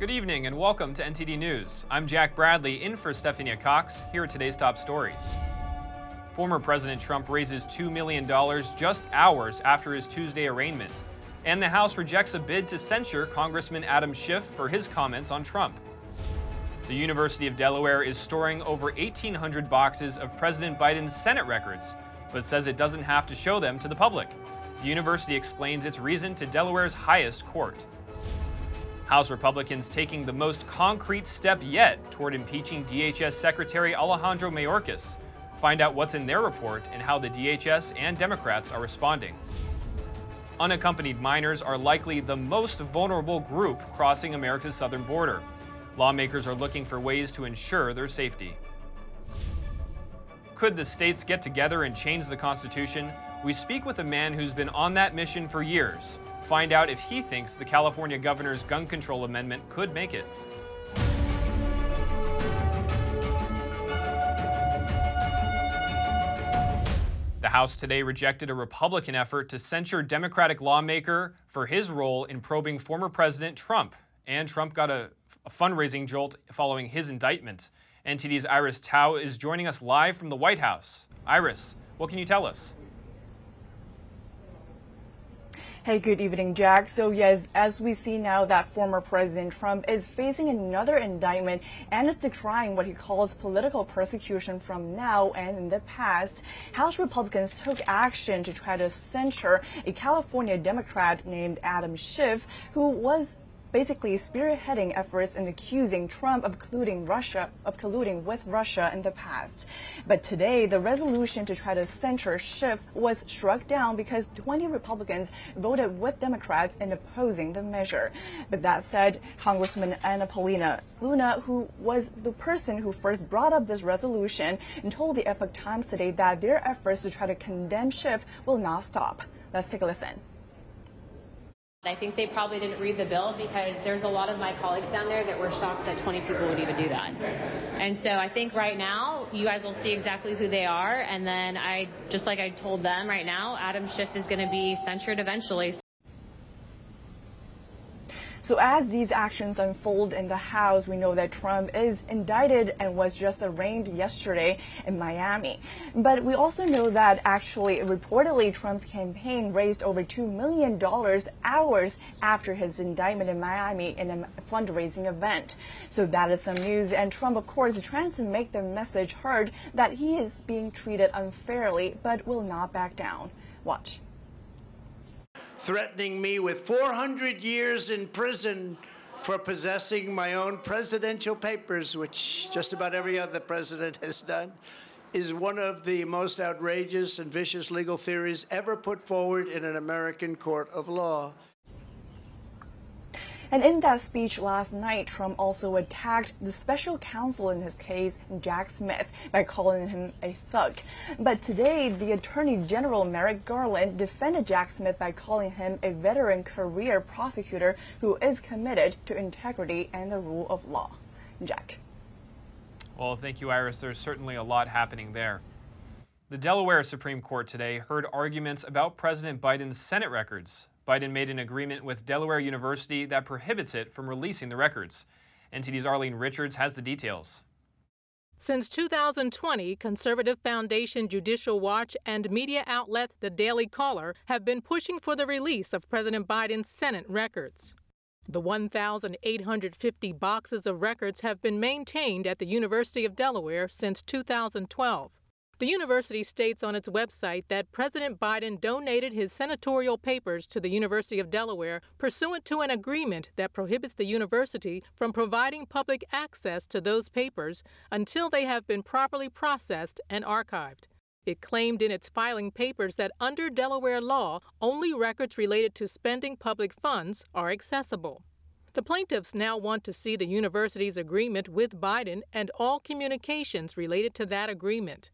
Good evening and welcome to NTD News. I'm Jack Bradley in for Stephanie Cox. Here are today's top stories. Former President Trump raises $2 million just hours after his Tuesday arraignment. And the House rejects a bid to censure Congressman Adam Schiff for his comments on Trump. The University of Delaware is storing over 1,800 boxes of President Biden's Senate records, but says it doesn't have to show them to the public. The university explains its reason to Delaware's highest court. House Republicans taking the most concrete step yet toward impeaching DHS Secretary Alejandro Mayorkas. Find out what's in their report and how the DHS and Democrats are responding. Unaccompanied minors are likely the most vulnerable group crossing America's southern border. Lawmakers are looking for ways to ensure their safety. Could the states get together and change the Constitution? We speak with a man who's been on that mission for years. Find out if he thinks the California governor's gun control amendment could make it. The House today rejected a Republican effort to censure Democratic lawmaker for his role in probing former President Trump. And Trump got a, a fundraising jolt following his indictment. NTD's Iris Tao is joining us live from the White House. Iris, what can you tell us? Hey, good evening, Jack. So, yes, as we see now that former President Trump is facing another indictment and is decrying what he calls political persecution from now and in the past, House Republicans took action to try to censure a California Democrat named Adam Schiff, who was basically spearheading efforts in accusing Trump of colluding Russia of colluding with Russia in the past. But today, the resolution to try to censure Schiff was struck down because 20 Republicans voted with Democrats in opposing the measure. But that said, Congressman Anna Paulina Luna, who was the person who first brought up this resolution, and told the Epoch Times today that their efforts to try to condemn Schiff will not stop. Let's take a listen. I think they probably didn't read the bill because there's a lot of my colleagues down there that were shocked that 20 people would even do that. And so I think right now you guys will see exactly who they are. And then I, just like I told them right now, Adam Schiff is going to be censured eventually. So as these actions unfold in the House, we know that Trump is indicted and was just arraigned yesterday in Miami. But we also know that actually, reportedly, Trump's campaign raised over $2 million hours after his indictment in Miami in a fundraising event. So that is some news. And Trump, of course, is trying to make the message heard that he is being treated unfairly, but will not back down. Watch threatening me with 400 years in prison for possessing my own presidential papers, which just about every other president has done, is one of the most outrageous and vicious legal theories ever put forward in an American court of law. And in that speech last night, Trump also attacked the special counsel in his case, Jack Smith, by calling him a thug. But today, the Attorney General Merrick Garland defended Jack Smith by calling him a veteran career prosecutor who is committed to integrity and the rule of law. Jack. Well, thank you, Iris. There's certainly a lot happening there. The Delaware Supreme Court today heard arguments about President Biden's Senate records. Biden made an agreement with Delaware University that prohibits it from releasing the records. NTD's Arlene Richards has the details. Since 2020, conservative foundation Judicial Watch and media outlet The Daily Caller have been pushing for the release of President Biden's Senate records. The 1,850 boxes of records have been maintained at the University of Delaware since 2012. The university states on its website that President Biden donated his senatorial papers to the University of Delaware pursuant to an agreement that prohibits the university from providing public access to those papers until they have been properly processed and archived. It claimed in its filing papers that under Delaware law, only records related to spending public funds are accessible. The plaintiffs now want to see the university's agreement with Biden and all communications related to that agreement.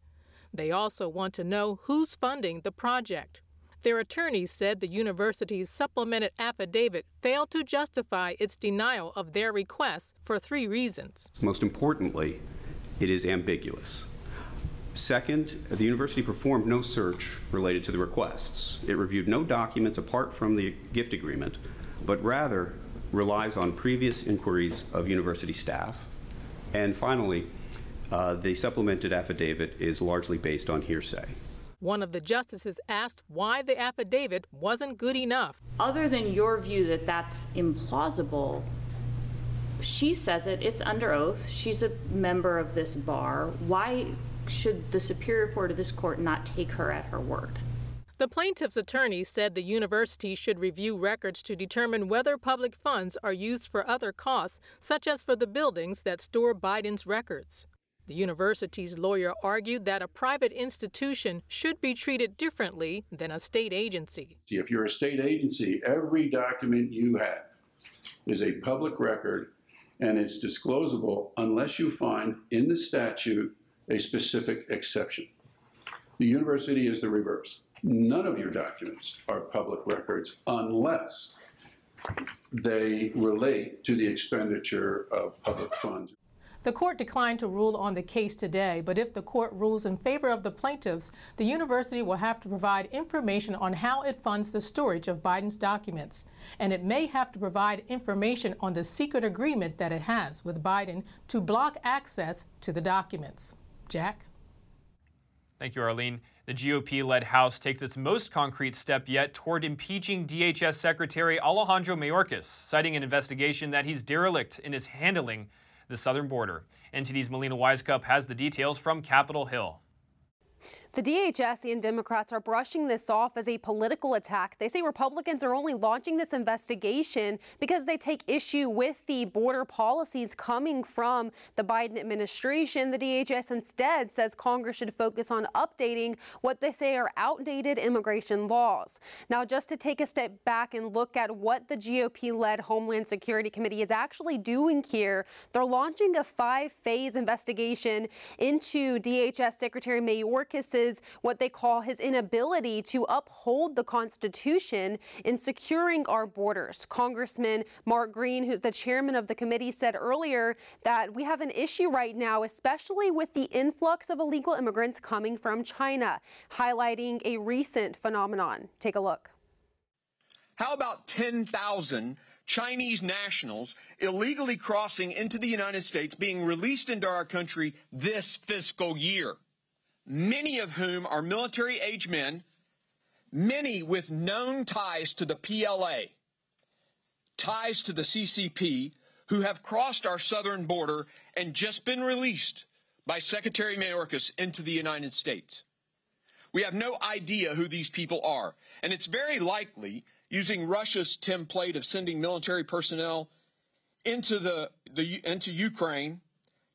They also want to know who's funding the project. Their attorneys said the university's supplemented affidavit failed to justify its denial of their requests for three reasons. Most importantly, it is ambiguous. Second, the university performed no search related to the requests. It reviewed no documents apart from the gift agreement, but rather relies on previous inquiries of university staff. And finally, uh, the supplemented affidavit is largely based on hearsay. One of the justices asked why the affidavit wasn't good enough. Other than your view that that's implausible, she says it, it's under oath. She's a member of this bar. Why should the Superior Court of this court not take her at her word? The plaintiff's attorney said the university should review records to determine whether public funds are used for other costs, such as for the buildings that store Biden's records. The university's lawyer argued that a private institution should be treated differently than a state agency. If you're a state agency, every document you have is a public record and it's disclosable unless you find in the statute a specific exception. The university is the reverse. None of your documents are public records unless they relate to the expenditure of public funds. The court declined to rule on the case today, but if the court rules in favor of the plaintiffs, the university will have to provide information on how it funds the storage of Biden's documents. And it may have to provide information on the secret agreement that it has with Biden to block access to the documents. Jack? Thank you, Arlene. The GOP led House takes its most concrete step yet toward impeaching DHS Secretary Alejandro Mayorkas, citing an investigation that he's derelict in his handling the southern border. NTD's Melina Wisecup has the details from Capitol Hill. The DHS and Democrats are brushing this off as a political attack. They say Republicans are only launching this investigation because they take issue with the border policies coming from the Biden administration. The DHS instead says Congress should focus on updating what they say are outdated immigration laws. Now, just to take a step back and look at what the GOP led Homeland Security Committee is actually doing here, they're launching a five phase investigation into DHS Secretary Mayorkas' what they call his inability to uphold the Constitution in securing our borders. Congressman Mark Green, who's the chairman of the committee, said earlier that we have an issue right now, especially with the influx of illegal immigrants coming from China, highlighting a recent phenomenon. Take a look. How about 10,000 Chinese nationals illegally crossing into the United States being released into our country this fiscal year? Many of whom are military age men, many with known ties to the PLA, ties to the CCP, who have crossed our southern border and just been released by Secretary Mayorkas into the United States. We have no idea who these people are, and it's very likely, using Russia's template of sending military personnel into the, the into Ukraine,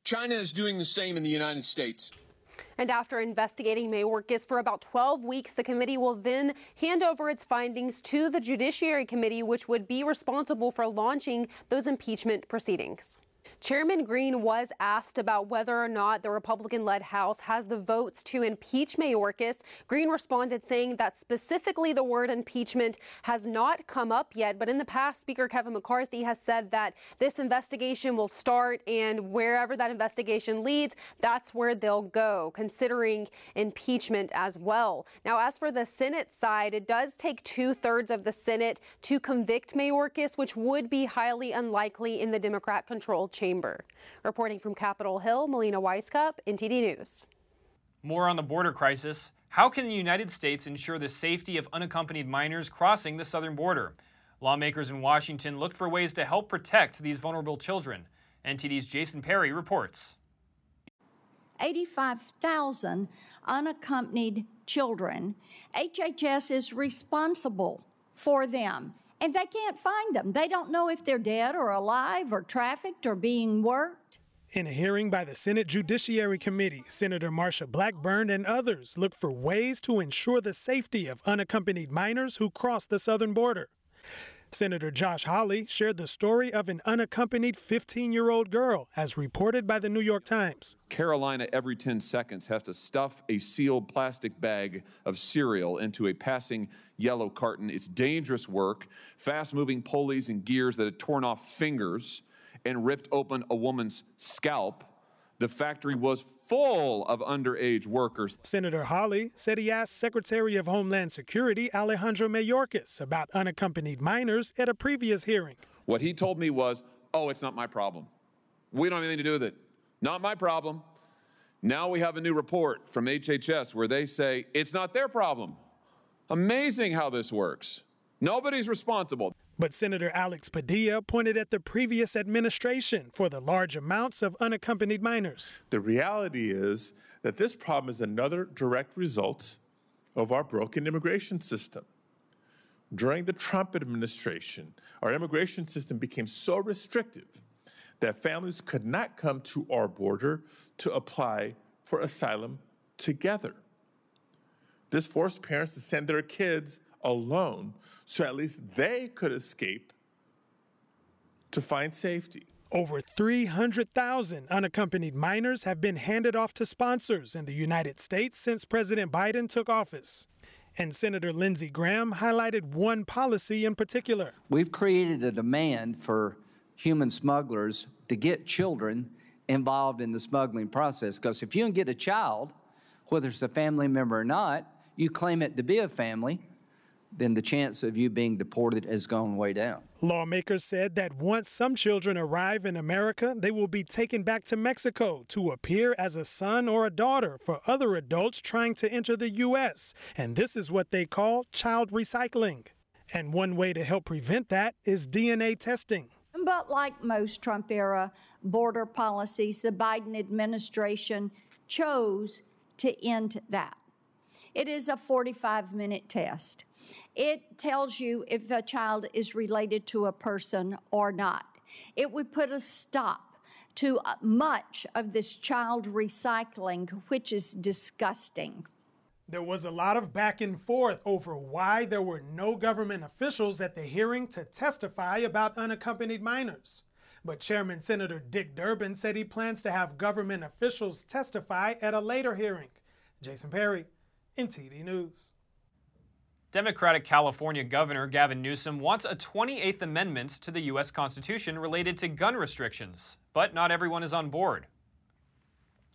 China is doing the same in the United States. And after investigating Mayorkas for about 12 weeks, the committee will then hand over its findings to the Judiciary Committee, which would be responsible for launching those impeachment proceedings. Chairman Green was asked about whether or not the Republican led House has the votes to impeach Mayorkas. Green responded saying that specifically the word impeachment has not come up yet, but in the past, Speaker Kevin McCarthy has said that this investigation will start and wherever that investigation leads, that's where they'll go, considering impeachment as well. Now, as for the Senate side, it does take two thirds of the Senate to convict Mayorkas, which would be highly unlikely in the Democrat controlled chamber. Reporting from Capitol Hill, Melina Wisecup, NTD News. More on the border crisis. How can the United States ensure the safety of unaccompanied minors crossing the southern border? Lawmakers in Washington looked for ways to help protect these vulnerable children. NTD's Jason Perry reports. 85,000 unaccompanied children. HHS is responsible for them and they can't find them. They don't know if they're dead or alive or trafficked or being worked. In a hearing by the Senate Judiciary Committee, Senator Marsha Blackburn and others looked for ways to ensure the safety of unaccompanied minors who cross the southern border. Senator Josh Hawley shared the story of an unaccompanied 15 year old girl, as reported by the New York Times. Carolina, every 10 seconds, has to stuff a sealed plastic bag of cereal into a passing yellow carton. It's dangerous work, fast moving pulleys and gears that had torn off fingers and ripped open a woman's scalp the factory was full of underage workers. Senator Hawley said he asked Secretary of Homeland Security Alejandro Mayorkas about unaccompanied minors at a previous hearing. What he told me was, oh, it's not my problem. We don't have anything to do with it. Not my problem. Now we have a new report from HHS where they say it's not their problem. Amazing how this works. Nobody's responsible. But Senator Alex Padilla pointed at the previous administration for the large amounts of unaccompanied minors. The reality is that this problem is another direct result of our broken immigration system. During the Trump administration, our immigration system became so restrictive that families could not come to our border to apply for asylum together. This forced parents to send their kids alone so at least they could escape to find safety. Over 300,000 unaccompanied minors have been handed off to sponsors in the United States since President Biden took office. And Senator Lindsey Graham highlighted one policy in particular. We've created a demand for human smugglers to get children involved in the smuggling process. Because if you can get a child, whether it's a family member or not, you claim it to be a family, then the chance of you being deported has gone way down. Lawmakers said that once some children arrive in America, they will be taken back to Mexico to appear as a son or a daughter for other adults trying to enter the U.S. And this is what they call child recycling. And one way to help prevent that is DNA testing. But like most Trump era border policies, the Biden administration chose to end that. It is a 45 minute test. It tells you if a child is related to a person or not. It would put a stop to uh, much of this child recycling, which is disgusting. There was a lot of back and forth over why there were no government officials at the hearing to testify about unaccompanied minors. But Chairman Senator Dick Durbin said he plans to have government officials testify at a later hearing. Jason Perry, NTD News. Democratic California Governor Gavin Newsom wants a 28th Amendment to the U.S. Constitution related to gun restrictions, but not everyone is on board.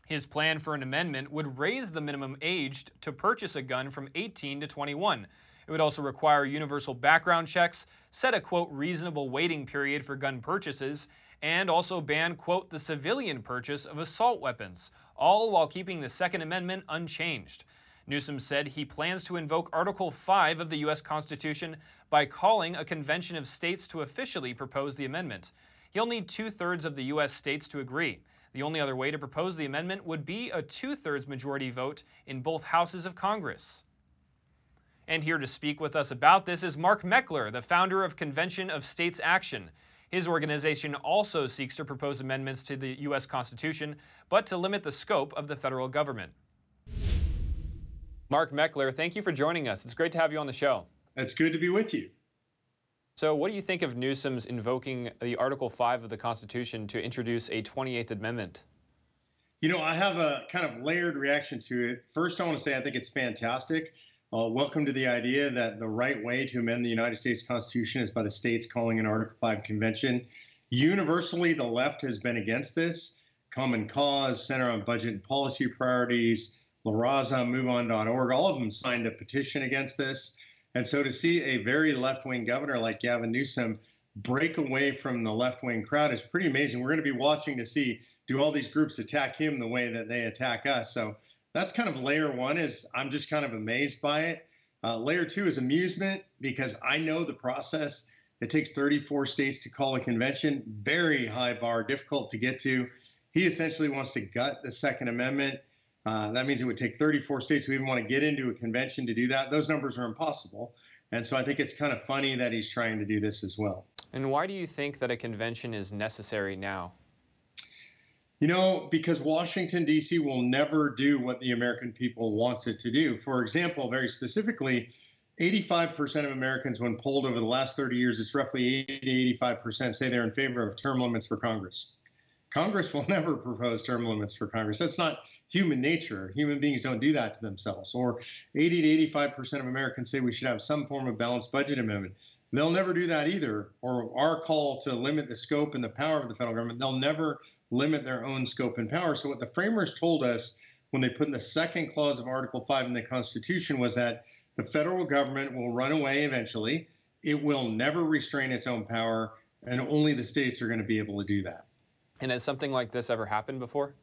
His plan for an amendment would raise the minimum age to purchase a gun from 18 to 21. It would also require universal background checks, set a quote reasonable waiting period for gun purchases, and also ban quote the civilian purchase of assault weapons, all while keeping the Second Amendment unchanged. Newsom said he plans to invoke Article 5 of the U.S. Constitution by calling a convention of states to officially propose the amendment. He'll need two thirds of the U.S. states to agree. The only other way to propose the amendment would be a two thirds majority vote in both houses of Congress. And here to speak with us about this is Mark Meckler, the founder of Convention of States Action. His organization also seeks to propose amendments to the U.S. Constitution, but to limit the scope of the federal government. Mark Meckler, thank you for joining us. It's great to have you on the show. It's good to be with you. So, what do you think of Newsom's invoking the Article 5 of the Constitution to introduce a 28th Amendment? You know, I have a kind of layered reaction to it. First, I want to say I think it's fantastic. Uh, welcome to the idea that the right way to amend the United States Constitution is by the states calling an Article 5 convention. Universally, the left has been against this. Common Cause, Center on Budget and Policy Priorities, La Raza, MoveOn.org, all of them signed a petition against this. And so to see a very left wing governor like Gavin Newsom break away from the left wing crowd is pretty amazing. We're going to be watching to see do all these groups attack him the way that they attack us. So that's kind of layer one is I'm just kind of amazed by it. Uh, layer two is amusement because I know the process. It takes 34 states to call a convention, very high bar, difficult to get to. He essentially wants to gut the Second Amendment. Uh, that means it would take 34 states who even want to get into a convention to do that. Those numbers are impossible. And so I think it's kind of funny that he's trying to do this as well. And why do you think that a convention is necessary now? You know, because Washington, D.C. will never do what the American people wants it to do. For example, very specifically, 85% of Americans, when polled over the last 30 years, it's roughly 80 85% say they're in favor of term limits for Congress. Congress will never propose term limits for Congress. That's not human nature. Human beings don't do that to themselves. Or 80 to 85 percent of Americans say we should have some form of balanced budget amendment. They'll never do that either. Or our call to limit the scope and the power of the federal government, they'll never limit their own scope and power. So what the framers told us when they put in the second clause of Article 5 in the Constitution was that the federal government will run away eventually. It will never restrain its own power. and only the states are going to be able to do that. And has something like this ever happened before?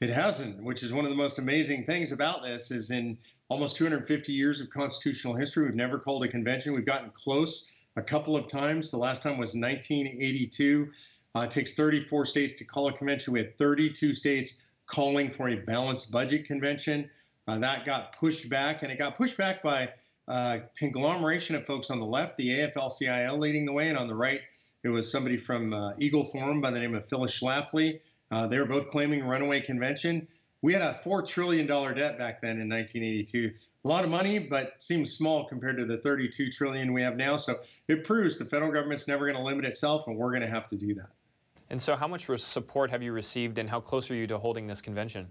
It hasn't, which is one of the most amazing things about this is in almost 250 years of constitutional history, we've never called a convention. We've gotten close a couple of times. The last time was 1982. Uh, it takes 34 states to call a convention. We had 32 states calling for a balanced budget convention. Uh, that got pushed back, and it got pushed back by uh, conglomeration of folks on the left, the AFL-CIO leading the way, and on the right, it was somebody from uh, Eagle Forum by the name of Phyllis Schlafly. Uh, they were both claiming runaway convention. We had a $4 trillion debt back then in 1982. A lot of money, but seems small compared to the 32 trillion we have now. So it proves the federal government's never going to limit itself, and we're going to have to do that. And so, how much support have you received, and how close are you to holding this convention?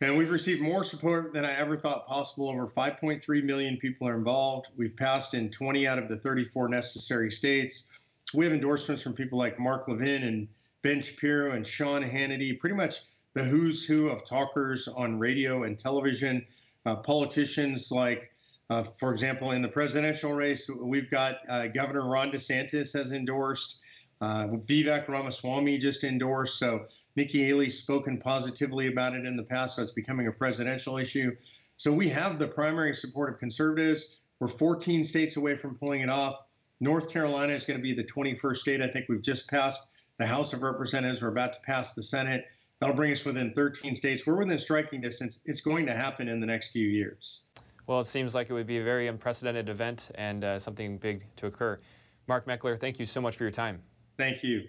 And we've received more support than I ever thought possible. Over 5.3 million people are involved. We've passed in 20 out of the 34 necessary states. We have endorsements from people like Mark Levin and Ben Shapiro and Sean Hannity, pretty much the who's who of talkers on radio and television. Uh, politicians like, uh, for example, in the presidential race, we've got uh, Governor Ron DeSantis has endorsed. Uh, Vivek Ramaswamy just endorsed. So Nikki Haley's spoken positively about it in the past. So it's becoming a presidential issue. So we have the primary support of conservatives. We're 14 states away from pulling it off. North Carolina is going to be the 21st state. I think we've just passed the House of Representatives. We're about to pass the Senate. That'll bring us within 13 states. We're within striking distance. It's going to happen in the next few years. Well, it seems like it would be a very unprecedented event and uh, something big to occur. Mark Meckler, thank you so much for your time. Thank you.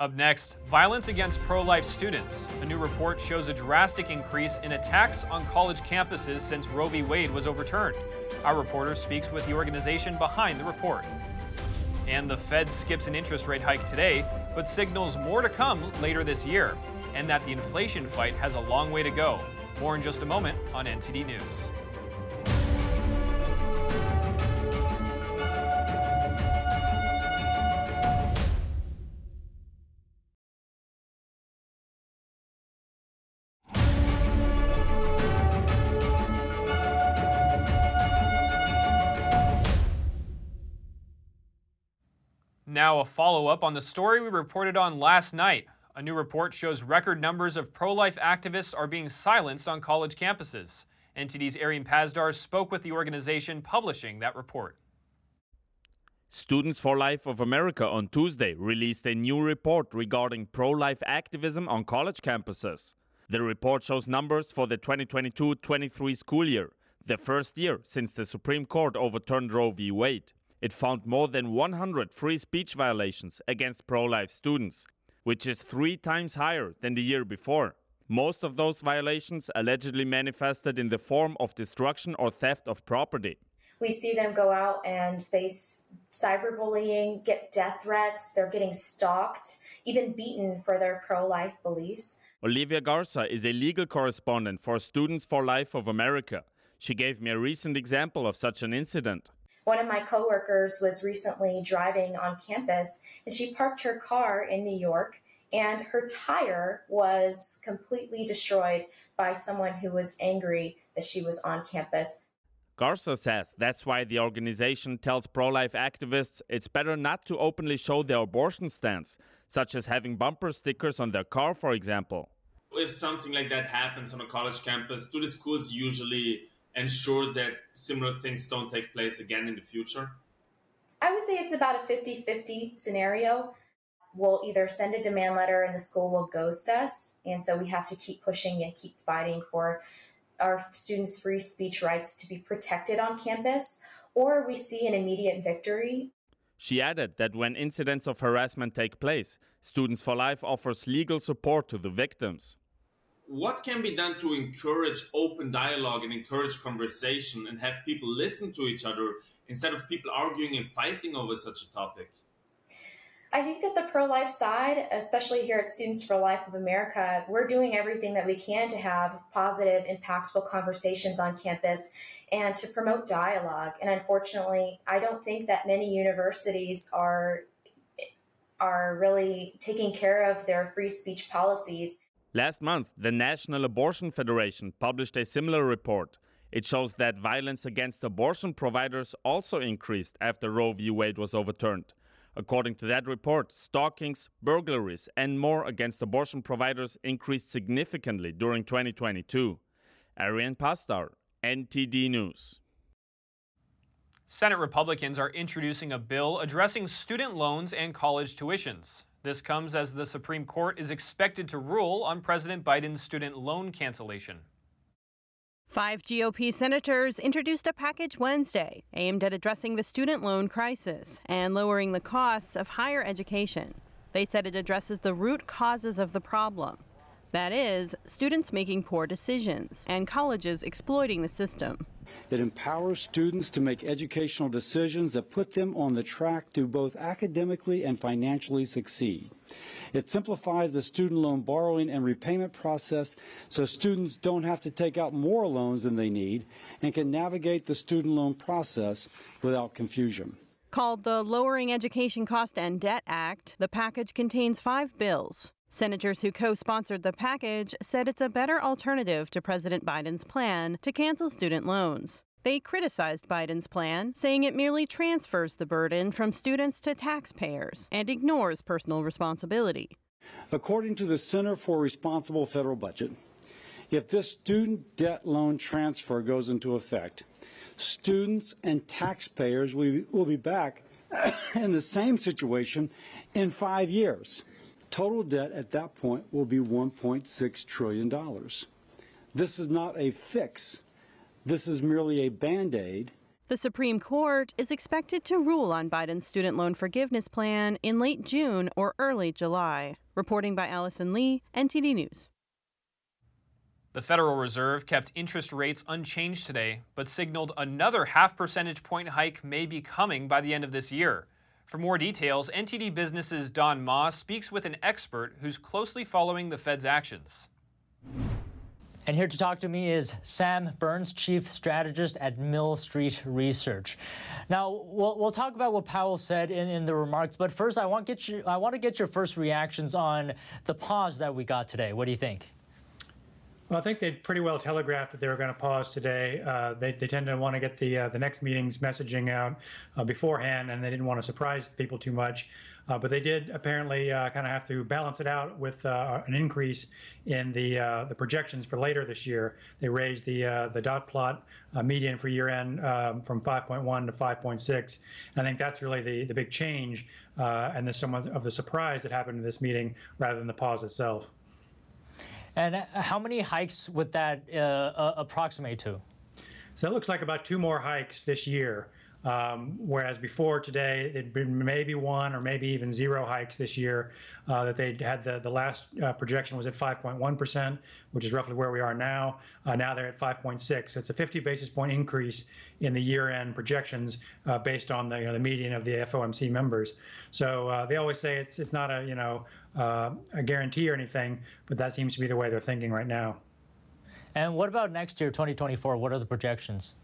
Up next, violence against pro life students. A new report shows a drastic increase in attacks on college campuses since Roe v. Wade was overturned. Our reporter speaks with the organization behind the report. And the Fed skips an interest rate hike today, but signals more to come later this year, and that the inflation fight has a long way to go. More in just a moment on NTD News. Now, a follow up on the story we reported on last night. A new report shows record numbers of pro life activists are being silenced on college campuses. NTD's Arian Pazdar spoke with the organization publishing that report. Students for Life of America on Tuesday released a new report regarding pro life activism on college campuses. The report shows numbers for the 2022 23 school year, the first year since the Supreme Court overturned Roe v. Wade. It found more than 100 free speech violations against pro life students, which is three times higher than the year before. Most of those violations allegedly manifested in the form of destruction or theft of property. We see them go out and face cyberbullying, get death threats, they're getting stalked, even beaten for their pro life beliefs. Olivia Garza is a legal correspondent for Students for Life of America. She gave me a recent example of such an incident. One of my coworkers was recently driving on campus and she parked her car in New York and her tire was completely destroyed by someone who was angry that she was on campus. Garza says that's why the organization tells pro life activists it's better not to openly show their abortion stance, such as having bumper stickers on their car, for example. If something like that happens on a college campus, do the schools usually ensure that similar things don't take place again in the future? I would say it's about a 50 50 scenario. We'll either send a demand letter and the school will ghost us. And so we have to keep pushing and keep fighting for our students' free speech rights to be protected on campus, or we see an immediate victory. She added that when incidents of harassment take place, Students for Life offers legal support to the victims what can be done to encourage open dialogue and encourage conversation and have people listen to each other instead of people arguing and fighting over such a topic? I think that the pro life side, especially here at Students for Life of America, we're doing everything that we can to have positive, impactful conversations on campus and to promote dialogue. And unfortunately, I don't think that many universities are are really taking care of their free speech policies. Last month, the National Abortion Federation published a similar report. It shows that violence against abortion providers also increased after Roe v. Wade was overturned. According to that report, stalkings, burglaries, and more against abortion providers increased significantly during 2022. Arian Pastar, NTD News. Senate Republicans are introducing a bill addressing student loans and college tuitions. This comes as the Supreme Court is expected to rule on President Biden's student loan cancellation. Five GOP senators introduced a package Wednesday aimed at addressing the student loan crisis and lowering the costs of higher education. They said it addresses the root causes of the problem that is, students making poor decisions and colleges exploiting the system. It empowers students to make educational decisions that put them on the track to both academically and financially succeed. It simplifies the student loan borrowing and repayment process so students don't have to take out more loans than they need and can navigate the student loan process without confusion. Called the Lowering Education Cost and Debt Act, the package contains five bills. Senators who co sponsored the package said it's a better alternative to President Biden's plan to cancel student loans. They criticized Biden's plan, saying it merely transfers the burden from students to taxpayers and ignores personal responsibility. According to the Center for Responsible Federal Budget, if this student debt loan transfer goes into effect, students and taxpayers will be back in the same situation in five years. Total debt at that point will be $1.6 trillion. This is not a fix. This is merely a band aid. The Supreme Court is expected to rule on Biden's student loan forgiveness plan in late June or early July. Reporting by Allison Lee, NTD News. The Federal Reserve kept interest rates unchanged today, but signaled another half percentage point hike may be coming by the end of this year. For more details, NTD Business's Don Ma speaks with an expert who's closely following the Fed's actions. And here to talk to me is Sam Burns, Chief Strategist at Mill Street Research. Now, we'll, we'll talk about what Powell said in, in the remarks, but first, I want, get you, I want to get your first reactions on the pause that we got today. What do you think? Well, I think they'd pretty well telegraphed that they were going to pause today. Uh, they, they tend to want to get the uh, the next meeting's messaging out uh, beforehand, and they didn't want to surprise people too much. Uh, but they did apparently uh, kind of have to balance it out with uh, an increase in the the projections for later this year. They raised the the dot plot median for year end um, from 5.1 to 5.6. I think that's really the the big change, and the some of the surprise that happened in this meeting rather than the pause itself. And uh, how many hikes would that uh, approximate to? So it looks like about two more hikes this year. Um, whereas before today, it'd been maybe one or maybe even zero hikes this year. Uh, that they had the the last uh, projection was at 5.1 percent, which is roughly where we are now. Uh, now they're at 5.6. So it's a 50 basis point increase in the year-end projections uh, based on the you know, the median of the FOMC members. So uh, they always say it's it's not a you know uh, a guarantee or anything, but that seems to be the way they're thinking right now. And what about next year, 2024? What are the projections?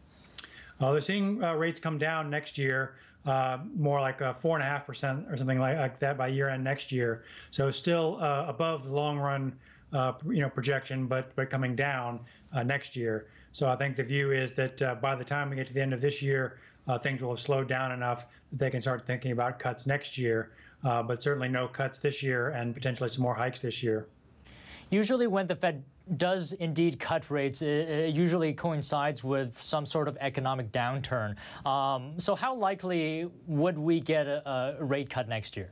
Uh, they're seeing uh, rates come down next year, uh, more like four and a half percent or something like, like, that by year end next year. So still uh, above the long run, uh, you know, projection, but but coming down uh, next year. So I think the view is that by the time we get to the end of this year, things will have slowed down enough that they can start thinking about cuts next year. but certainly no cuts this year, and potentially some more hikes this year. Usually, when the Fed does indeed cut rates, it, it, usually coincides with some sort of economic downturn. Um, so, how likely would we get a, a rate cut next year?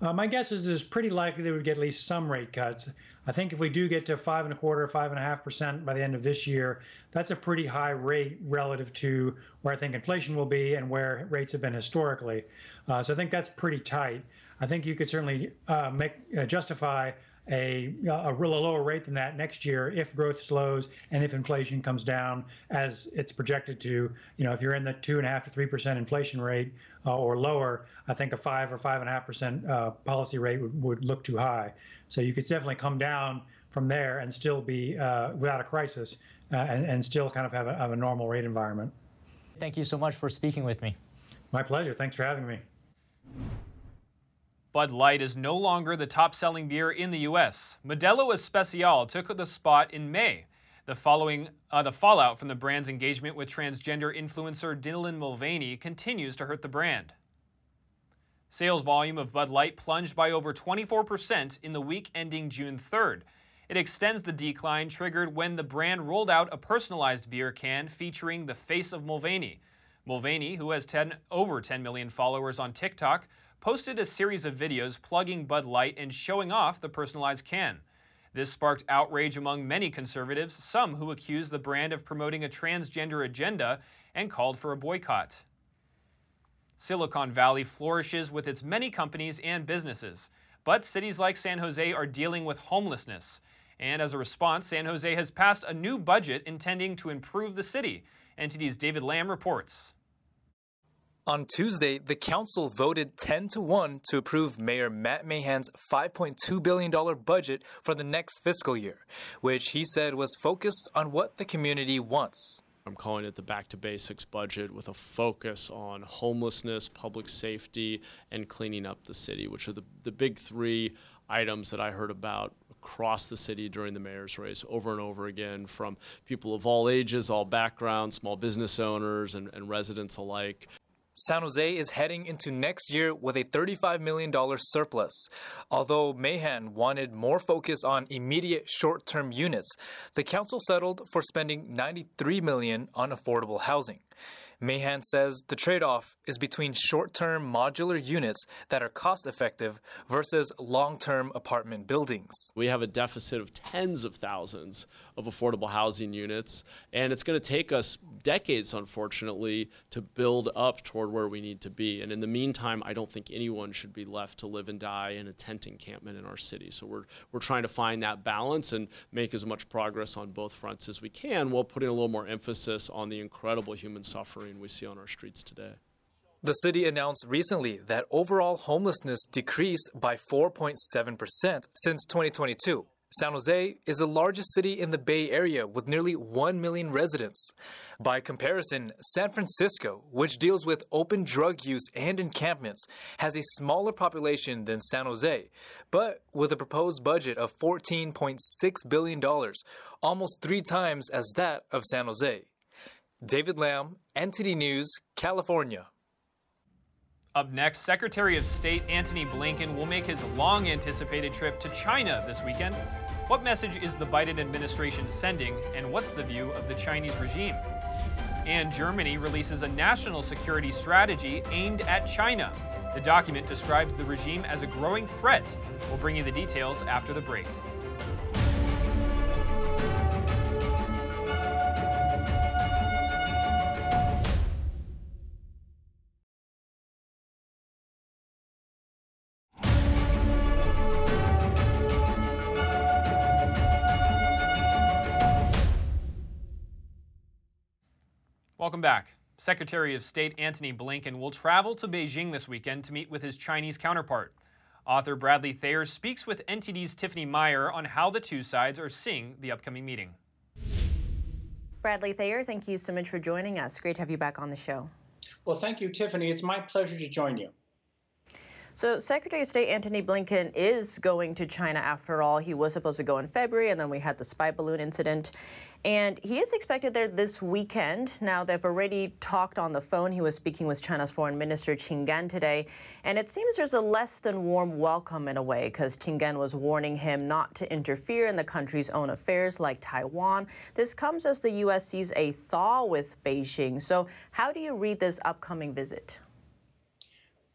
Uh, my guess is it's pretty likely they would get at least some rate cuts. I think if we do get to five and a quarter, five and a half percent by the end of this year, that's a pretty high rate relative to where I think inflation will be and where rates have been historically. Uh, so I think that's pretty tight. I think you could certainly uh, make uh, justify a, a real lower rate than that next year if growth slows and if inflation comes down as it's projected to. You know, if you're in the two and a half to three percent inflation rate uh, or lower, I think a five or five and a half percent uh, policy rate would, would look too high. So you could definitely come down from there and still be uh, without a crisis uh, and, and, still kind of have a, have a normal rate environment. Thank you so much for speaking with me. My pleasure. Thanks for having me. Bud Light is no longer the top selling beer in the U.S. Modelo Especial took the spot in May. The following uh, the fallout from the brand's engagement with transgender influencer Dylan Mulvaney continues to hurt the brand. Sales volume of Bud Light plunged by over 24% in the week ending June 3rd. It extends the decline triggered when the brand rolled out a personalized beer can featuring the face of Mulvaney. Mulvaney, who has 10, over 10 million followers on TikTok, posted a series of videos plugging Bud Light and showing off the personalized can. This sparked outrage among many conservatives, some who accused the brand of promoting a transgender agenda and called for a boycott. Silicon Valley flourishes with its many companies and businesses, but cities like San Jose are dealing with homelessness. And as a response, San Jose has passed a new budget intending to improve the city. NTD's David Lamb reports. On Tuesday, the council voted 10 to 1 to approve Mayor Matt Mahan's $5.2 billion budget for the next fiscal year, which he said was focused on what the community wants. I'm calling it the back to basics budget with a focus on homelessness, public safety, and cleaning up the city, which are the, the big three items that I heard about across the city during the mayor's race over and over again from people of all ages, all backgrounds, small business owners, and, and residents alike. San Jose is heading into next year with a $35 million surplus. Although Mahan wanted more focus on immediate short-term units, the council settled for spending 93 million on affordable housing. Mahan says the trade off is between short term modular units that are cost effective versus long term apartment buildings. We have a deficit of tens of thousands of affordable housing units, and it's going to take us decades, unfortunately, to build up toward where we need to be. And in the meantime, I don't think anyone should be left to live and die in a tent encampment in our city. So we're, we're trying to find that balance and make as much progress on both fronts as we can while putting a little more emphasis on the incredible human suffering we see on our streets today. The city announced recently that overall homelessness decreased by 4.7% since 2022. San Jose is the largest city in the Bay Area with nearly 1 million residents. By comparison, San Francisco, which deals with open drug use and encampments, has a smaller population than San Jose, but with a proposed budget of $14.6 billion, almost three times as that of San Jose. David Lamb, NTD News, California. Up next, Secretary of State Antony Blinken will make his long anticipated trip to China this weekend. What message is the Biden administration sending, and what's the view of the Chinese regime? And Germany releases a national security strategy aimed at China. The document describes the regime as a growing threat. We'll bring you the details after the break. Welcome back. Secretary of State Antony Blinken will travel to Beijing this weekend to meet with his Chinese counterpart. Author Bradley Thayer speaks with NTD's Tiffany Meyer on how the two sides are seeing the upcoming meeting. Bradley Thayer, thank you so much for joining us. Great to have you back on the show. Well, thank you, Tiffany. It's my pleasure to join you. So, Secretary of State Antony Blinken is going to China after all. He was supposed to go in February, and then we had the spy balloon incident. And he is expected there this weekend. Now, they've already talked on the phone. He was speaking with China's Foreign Minister Qin Gang today. And it seems there's a less than warm welcome in a way, because Qin Gang was warning him not to interfere in the country's own affairs like Taiwan. This comes as the U.S. sees a thaw with Beijing. So, how do you read this upcoming visit?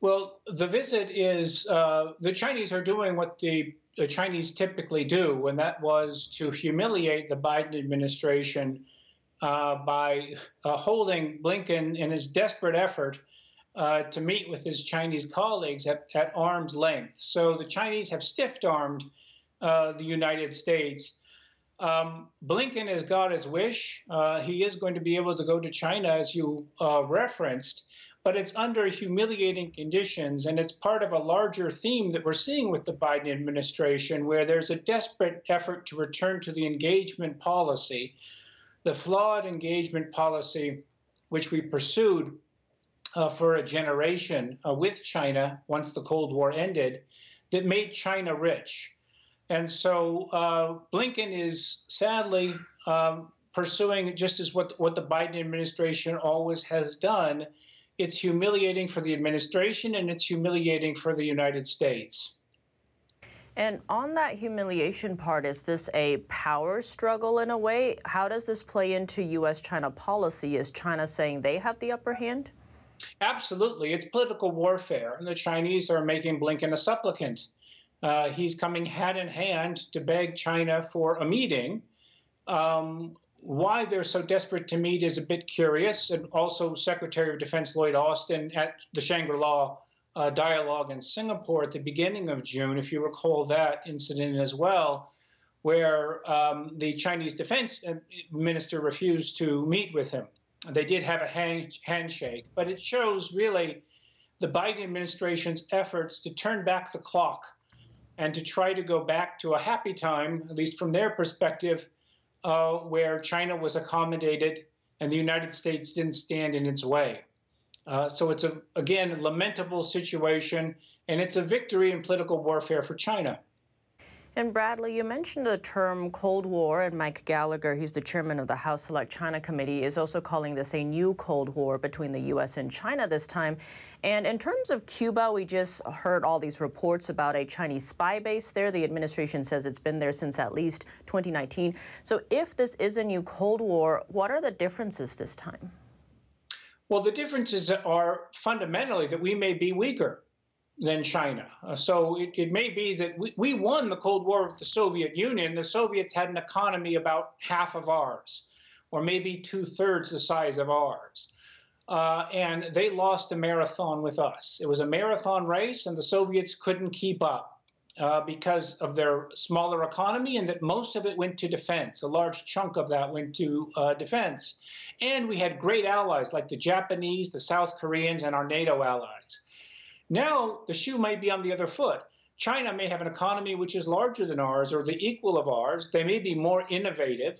Well, the visit is uh, the Chinese are doing what the, the, Chinese typically do, and that was to humiliate the Biden administration uh, by uh, holding Blinken in his desperate effort uh, to meet with his Chinese colleagues at, at, arm's length. So the Chinese have stiff armed uh, the United States. Um, Blinken has got his wish. Uh, he is going to be able to go to China, as you referenced but it's under humiliating conditions. And it's part of a larger theme that we're seeing with the Biden administration, where there's a desperate effort to return to the engagement policy, the flawed engagement policy which we pursued uh, for a generation uh, with China once the Cold War ended, that made China rich. And so uh, Blinken is sadly um, pursuing just as what what the Biden administration always has done. It's humiliating for the administration and it's humiliating for the United States. And on that humiliation part, is this a power struggle in a way? How does this play into U.S. China policy? Is China saying they have the upper hand? Absolutely. It's political warfare, and the Chinese are making Blinken a supplicant. Uh, he's coming hand in hand to beg China for a meeting. Um, why they're so desperate to meet is a bit curious. And also, Secretary of Defense Lloyd Austin at the Shangri La uh, dialogue in Singapore at the beginning of June, if you recall that incident as well, where um, the Chinese defense minister refused to meet with him. They did have a hand, handshake, but it shows really the Biden administration's efforts to turn back the clock and to try to go back to a happy time, at least from their perspective, uh, where China was accommodated and the United States didn't stand in its way. Uh, so it's a again a lamentable situation, and it's a victory in political warfare for China. And Bradley, you mentioned the term Cold War, and Mike Gallagher, who's the chairman of the House Select China Committee, is also calling this a new Cold War between the U.S. and China this time. And in terms of Cuba, we just heard all these reports about a Chinese spy base there. The administration says it's been there since at least 2019. So if this is a new Cold War, what are the differences this time? Well, the differences are fundamentally that we may be weaker than China. Uh, so it, it, may be that we, we won the Cold War with the Soviet Union. The Soviets had an economy about half of ours, or maybe two thirds the size of ours. Uh, and they lost a marathon with us. It was a marathon race, and the Soviets couldn't keep up uh, because of their smaller economy, and that most of it went to defense. A large chunk of that went to uh, defense. And we had great allies like the Japanese, the South Koreans, and our NATO allies. Now the shoe might be on the other foot. China may have an economy which is larger than ours or the equal of ours. They may be more innovative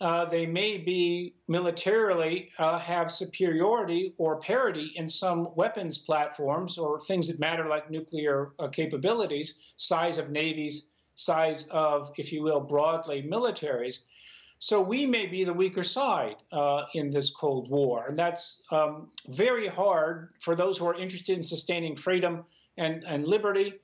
uh, they may be militarily uh, have superiority or parity in some weapons platforms or things that matter like nuclear uh, capabilities, size of navies, size of, if you will, broadly militaries. So we may be the weaker side uh, in this Cold War. And that's um, very hard for those who are interested in sustaining freedom and, and liberty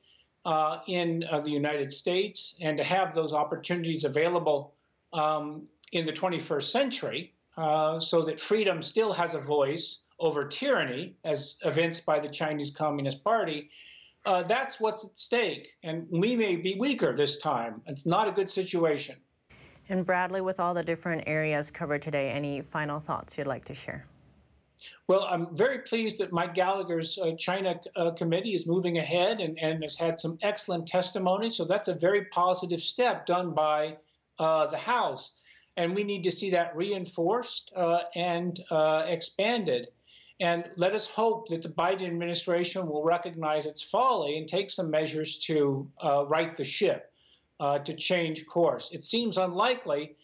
uh, in uh, the United States and to have those opportunities available um, in the 21st century uh, so that freedom still has a voice over tyranny, as evinced by the Chinese Communist Party. Uh, that's what's at stake. And we may be weaker this time. It's not a good situation. And Bradley, with all the different areas covered today, any final thoughts you'd like to share? Well, I'm very pleased that Mike Gallagher's uh, China uh, committee is moving ahead and, and, has had some excellent testimony. So that's a very positive step done by uh, the House and we need to see that reinforced uh, and uh, expanded. And let us hope that the Biden administration will recognize its folly and take some measures to uh, right the ship, uh, to change course. It seems unlikely,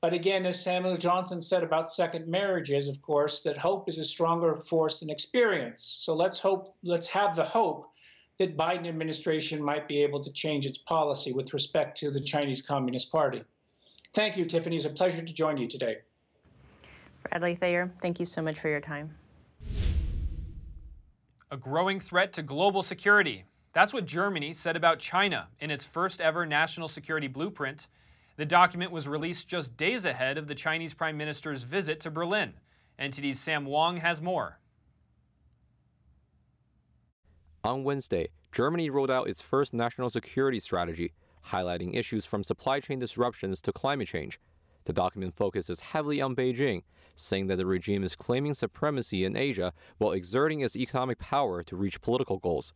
but again, as Samuel Johnson said about second marriages, of course, that hope is a stronger force than experience. So let's hope, let's have the hope that Biden administration might be able to change its policy with respect to the Chinese Communist Party. Thank you, Tiffany. It's a pleasure to join you today. Bradley Thayer, thank you so much for your time. A growing threat to global security. That's what Germany said about China in its first ever national security blueprint. The document was released just days ahead of the Chinese Prime Minister's visit to Berlin. NTD's Sam Wong has more. On Wednesday, Germany rolled out its first national security strategy highlighting issues from supply chain disruptions to climate change. The document focuses heavily on Beijing, saying that the regime is claiming supremacy in Asia while exerting its economic power to reach political goals.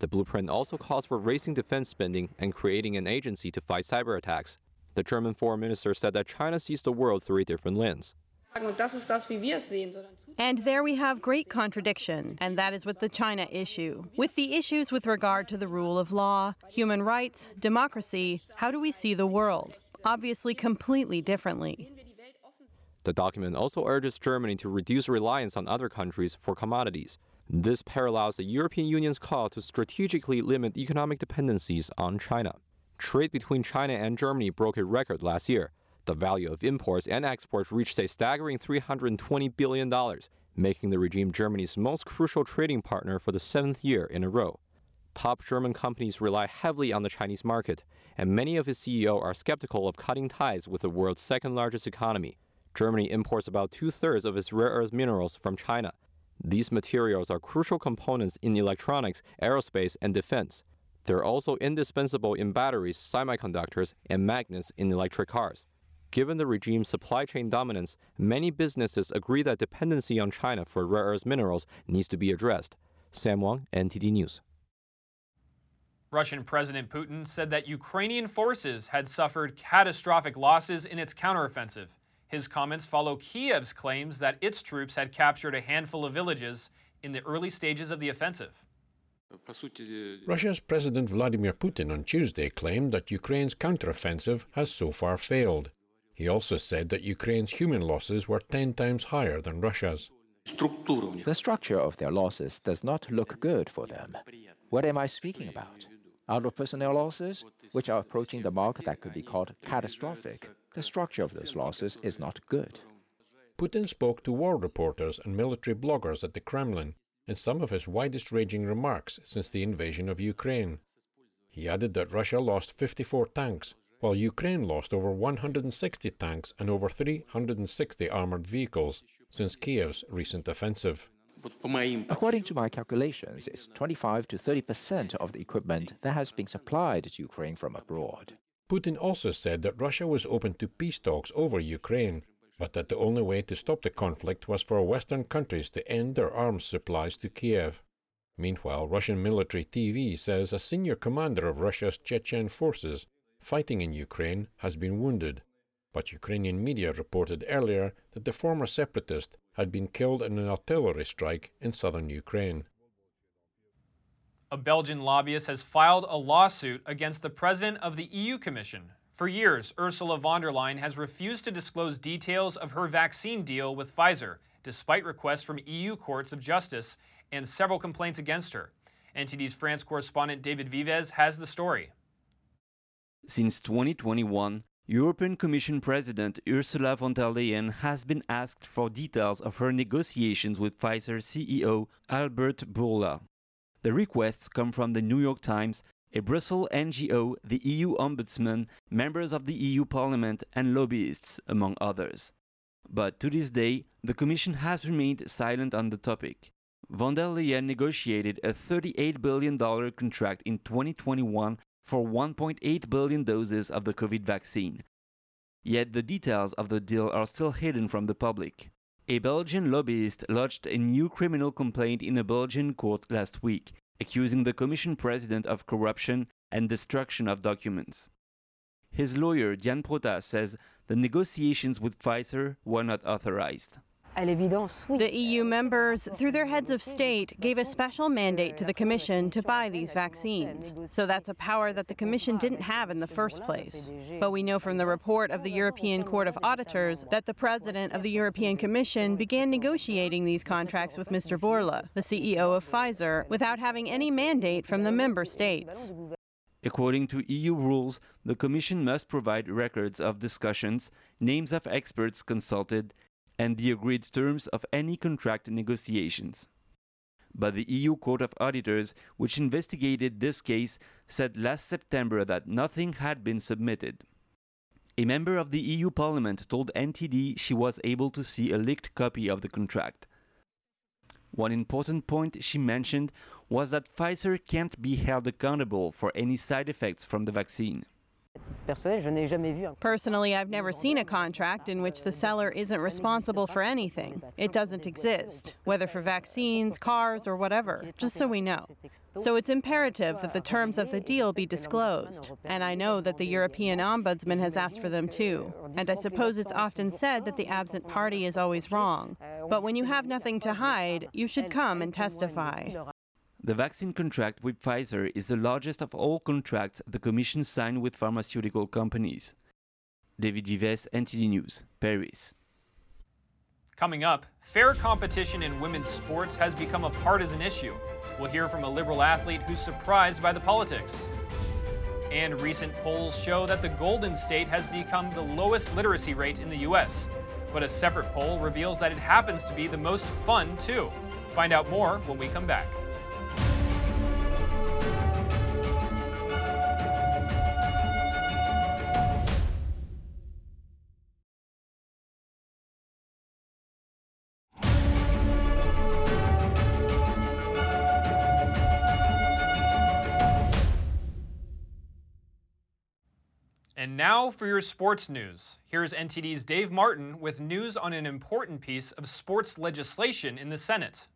The blueprint also calls for raising defense spending and creating an agency to fight cyber attacks. The German foreign minister said that China sees the world through a different lens. And there we have great contradiction, and that is with the China issue. With the issues with regard to the rule of law, human rights, democracy, how do we see the world? Obviously, completely differently. The document also urges Germany to reduce reliance on other countries for commodities. This parallels the European Union's call to strategically limit economic dependencies on China. Trade between China and Germany broke a record last year, The value of imports and exports reached a staggering $320 billion, making the regime Germany's most crucial trading partner for the seventh year in a row. Top German companies rely heavily on the Chinese market, and many of its CEOs are skeptical of cutting ties with the world's second largest economy. Germany imports about two thirds of its rare earth minerals from China. These materials are crucial components in electronics, aerospace, and defense. They're also indispensable in batteries, semiconductors, and magnets in electric cars. Given the regime's supply chain dominance, many businesses agree that dependency on China for rare earth minerals needs to be addressed. Sam Wang, NTD News. Russian President Putin said that Ukrainian forces had suffered catastrophic losses in its counteroffensive. His comments follow Kiev's claims that its troops had captured a handful of villages in the early stages of the offensive. Russia's President Vladimir Putin on Tuesday claimed that Ukraine's counteroffensive has so far failed. He also said that Ukraine's human losses were 10 times higher than Russia's. The structure of their losses does not look good for them. What am I speaking about? Out of personnel losses, which are approaching the mark that could be called catastrophic, the structure of those losses is not good. Putin spoke to war reporters and military bloggers at the Kremlin in some of his widest ranging remarks since the invasion of Ukraine. He added that Russia lost 54 tanks, while Ukraine lost over 160 tanks and over 360 armored vehicles since Kiev's recent offensive. According to my calculations, it's 25 to 30 percent of the equipment that has been supplied to Ukraine from abroad. Putin also said that Russia was open to peace talks over Ukraine, but that the only way to stop the conflict was for Western countries to end their arms supplies to Kiev. Meanwhile, Russian military TV says a senior commander of Russia's Chechen forces fighting in Ukraine has been wounded. But Ukrainian media reported earlier that the former separatist had been killed in an artillery strike in southern Ukraine. A Belgian lobbyist has filed a lawsuit against the president of the EU Commission. For years, Ursula von der Leyen has refused to disclose details of her vaccine deal with Pfizer, despite requests from EU courts of justice and several complaints against her. NTD's France correspondent David Vives has the story. Since 2021, European Commission President Ursula von der Leyen has been asked for details of her negotiations with Pfizer CEO Albert Bourla. The requests come from the New York Times, a Brussels NGO, the EU Ombudsman, members of the EU Parliament, and lobbyists, among others. But to this day, the Commission has remained silent on the topic. Von der Leyen negotiated a $38 billion contract in 2021 for 1.8 billion doses of the COVID vaccine. Yet the details of the deal are still hidden from the public. A Belgian lobbyist lodged a new criminal complaint in a Belgian court last week, accusing the Commission President of corruption and destruction of documents. His lawyer, Diane Protas, says the negotiations with Pfizer were not authorized. The EU members, through their heads of state, gave a special mandate to the Commission to buy these vaccines. So that's a power that the Commission didn't have in the first place. But we know from the report of the European Court of Auditors that the President of the European Commission began negotiating these contracts with Mr. Bourla, the CEO of Pfizer, without having any mandate from the member states. According to EU rules, the Commission must provide records of discussions, names of experts consulted, and the agreed terms of any contract negotiations. But the EU Court of Auditors, which investigated this case, said last September that nothing had been submitted. A member of the EU Parliament told NTD she was able to see a leaked copy of the contract. One important point she mentioned was that Pfizer can't be held accountable for any side effects from the vaccine. Personally, I've never seen a contract in which the seller isn't responsible for anything. It doesn't exist, whether for vaccines, cars, or whatever, just so we know. So it's imperative that the terms of the deal be disclosed. And I know that the European Ombudsman has asked for them too. And I suppose it's often said that the absent party is always wrong. But when you have nothing to hide, you should come and testify. The vaccine contract with Pfizer is the largest of all contracts the Commission signed with pharmaceutical companies. David Vives, NTD News, Paris. Coming up, fair competition in women's sports has become a partisan issue. We'll hear from a liberal athlete who's surprised by the politics. And recent polls show that the Golden State has become the lowest literacy rate in the U.S. But a separate poll reveals that it happens to be the most fun, too. Find out more when we come back. And now for your sports news. Here's NTD's Dave Martin with news on an important piece of sports legislation in the Senate.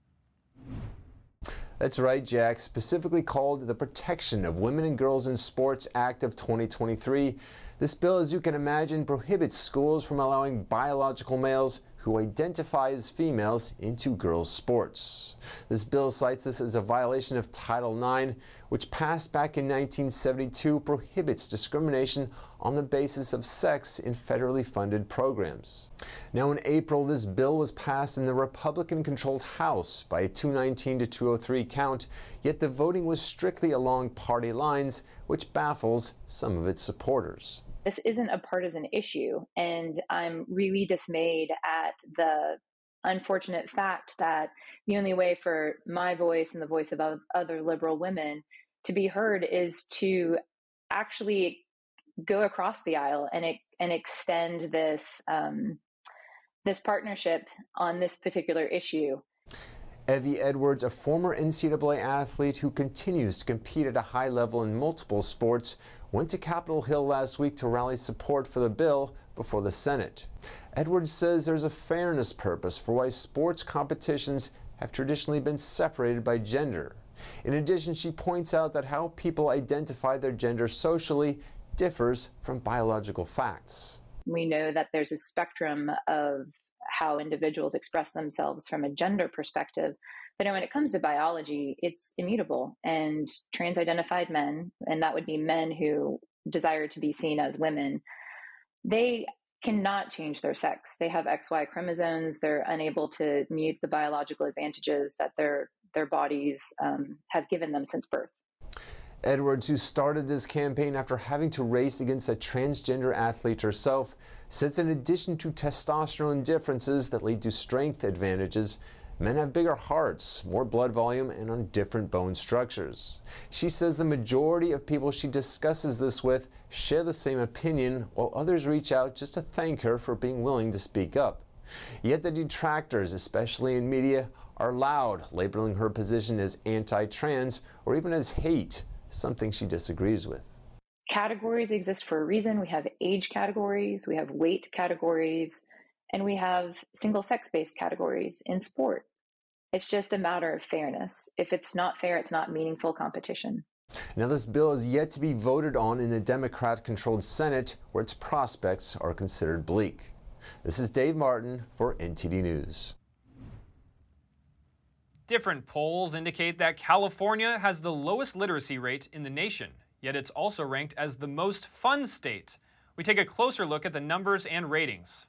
That's right, Jack. Specifically called the Protection of Women and Girls in Sports Act of 2023. This bill, as you can imagine, prohibits schools from allowing biological males who identify as females into girls' sports. This bill cites this as a violation of Title IX, which passed back in 1972, prohibits discrimination on the basis of sex in federally funded programs. Now, in April, this bill was passed in the Republican controlled House by a 219 to 203 count, yet the voting was strictly along party lines, which baffles some of its supporters. This isn't a partisan issue, and I'm really dismayed at the unfortunate fact that the only way for my voice and the voice of other liberal women to be heard is to actually go across the aisle and it, and extend this um, this partnership on this particular issue. Evie Edwards, a former NCAA athlete who continues to compete at a high level in multiple sports, went to Capitol Hill last week to rally support for the bill before the Senate. Edwards says there's a fairness purpose for why sports competitions have traditionally been separated by gender. In addition, she points out that how people identify their gender socially differs from biological facts. We know that there's a spectrum of how individuals express themselves from a gender perspective. But when it comes to biology, it's immutable. And trans identified men, and that would be men who desire to be seen as women, they cannot change their sex. They have XY chromosomes. They're unable to mute the biological advantages that their their bodies um, have given them since birth. Edwards, who started this campaign after having to race against a transgender athlete herself, says in addition to testosterone differences that lead to strength advantages, men have bigger hearts, more blood volume, and on different bone structures. She says the majority of people she discusses this with share the same opinion, while others reach out just to thank her for being willing to speak up. Yet the detractors, especially in media, are loud, labeling her position as anti trans or even as hate something she disagrees with. Categories exist for a reason. We have age categories, we have weight categories, and we have single sex based categories in sport. It's just a matter of fairness. If it's not fair, it's not meaningful competition. Now, this bill is yet to be voted on in the Democrat controlled Senate, where its prospects are considered bleak. This is Dave Martin for NTD News. Different polls indicate that California has the lowest literacy rate in the nation, yet it's also ranked as the most fun state. We take a closer look at the numbers and ratings.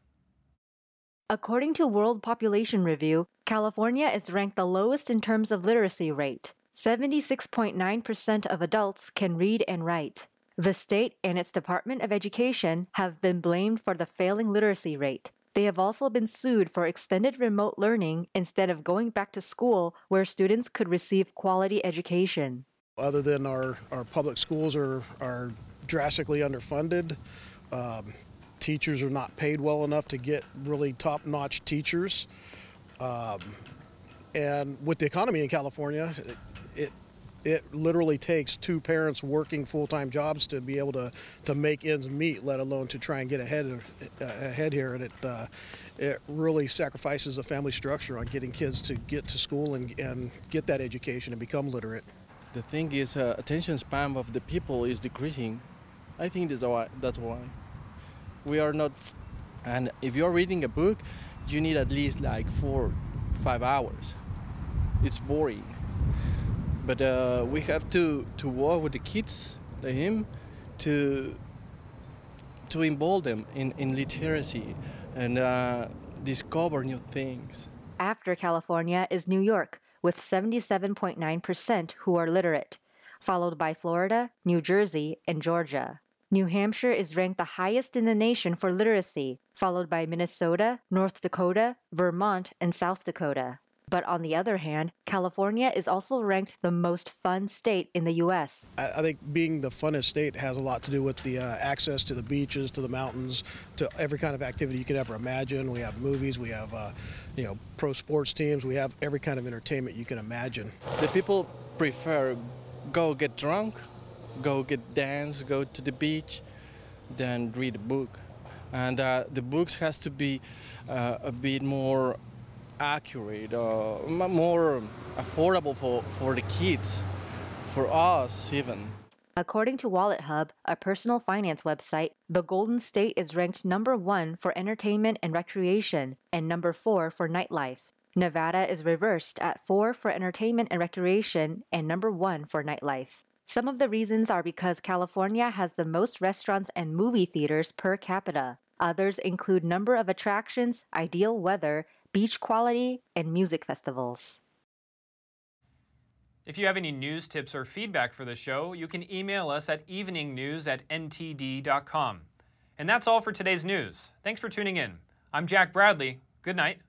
According to World Population Review, California is ranked the lowest in terms of literacy rate. 76.9% of adults can read and write. The state and its Department of Education have been blamed for the failing literacy rate. They have also been sued for extended remote learning instead of going back to school where students could receive quality education. Other than our, our public schools are, are drastically underfunded, um, teachers are not paid well enough to get really top notch teachers. Um, and with the economy in California, it, it it literally takes two parents working full-time jobs to be able to, to make ends meet, let alone to try and get ahead uh, ahead here. And it uh, it really sacrifices the family structure on getting kids to get to school and, and get that education and become literate. The thing is, uh, attention span of the people is decreasing. I think that's why. That's why we are not. And if you're reading a book, you need at least like four, five hours. It's boring but uh, we have to to work with the kids him to to involve them in, in literacy and uh, discover new things after california is new york with 77.9% who are literate followed by Florida, New Jersey, and Georgia. New Hampshire is ranked the highest in the nation for literacy, followed by Minnesota, North Dakota, Vermont, and South Dakota. But on the other hand, California is also ranked the most fun state in the U.S. I think being the funnest state has a lot to do with the uh, access to the beaches, to the mountains, to every kind of activity you could ever imagine. We have movies, we have, uh, you know, pro sports teams, we have every kind of entertainment you can imagine. The people prefer go get drunk, go get dance, go to the beach, than read a book. And uh, the books has to be uh, a bit more accurate, uh, more affordable for, for the kids, for us even. According to WalletHub, a personal finance website, the Golden State is ranked number one for entertainment and recreation and number four for nightlife. Nevada is reversed at four for entertainment and recreation and number one for nightlife. Some of the reasons are because California has the most restaurants and movie theaters per capita. Others include number of attractions, ideal weather, beach quality, and music festivals. If you have any news, tips, or feedback for the show, you can email us at eveningnews at ntd.com. And that's all for today's news. Thanks for tuning in. I'm Jack Bradley. Good night.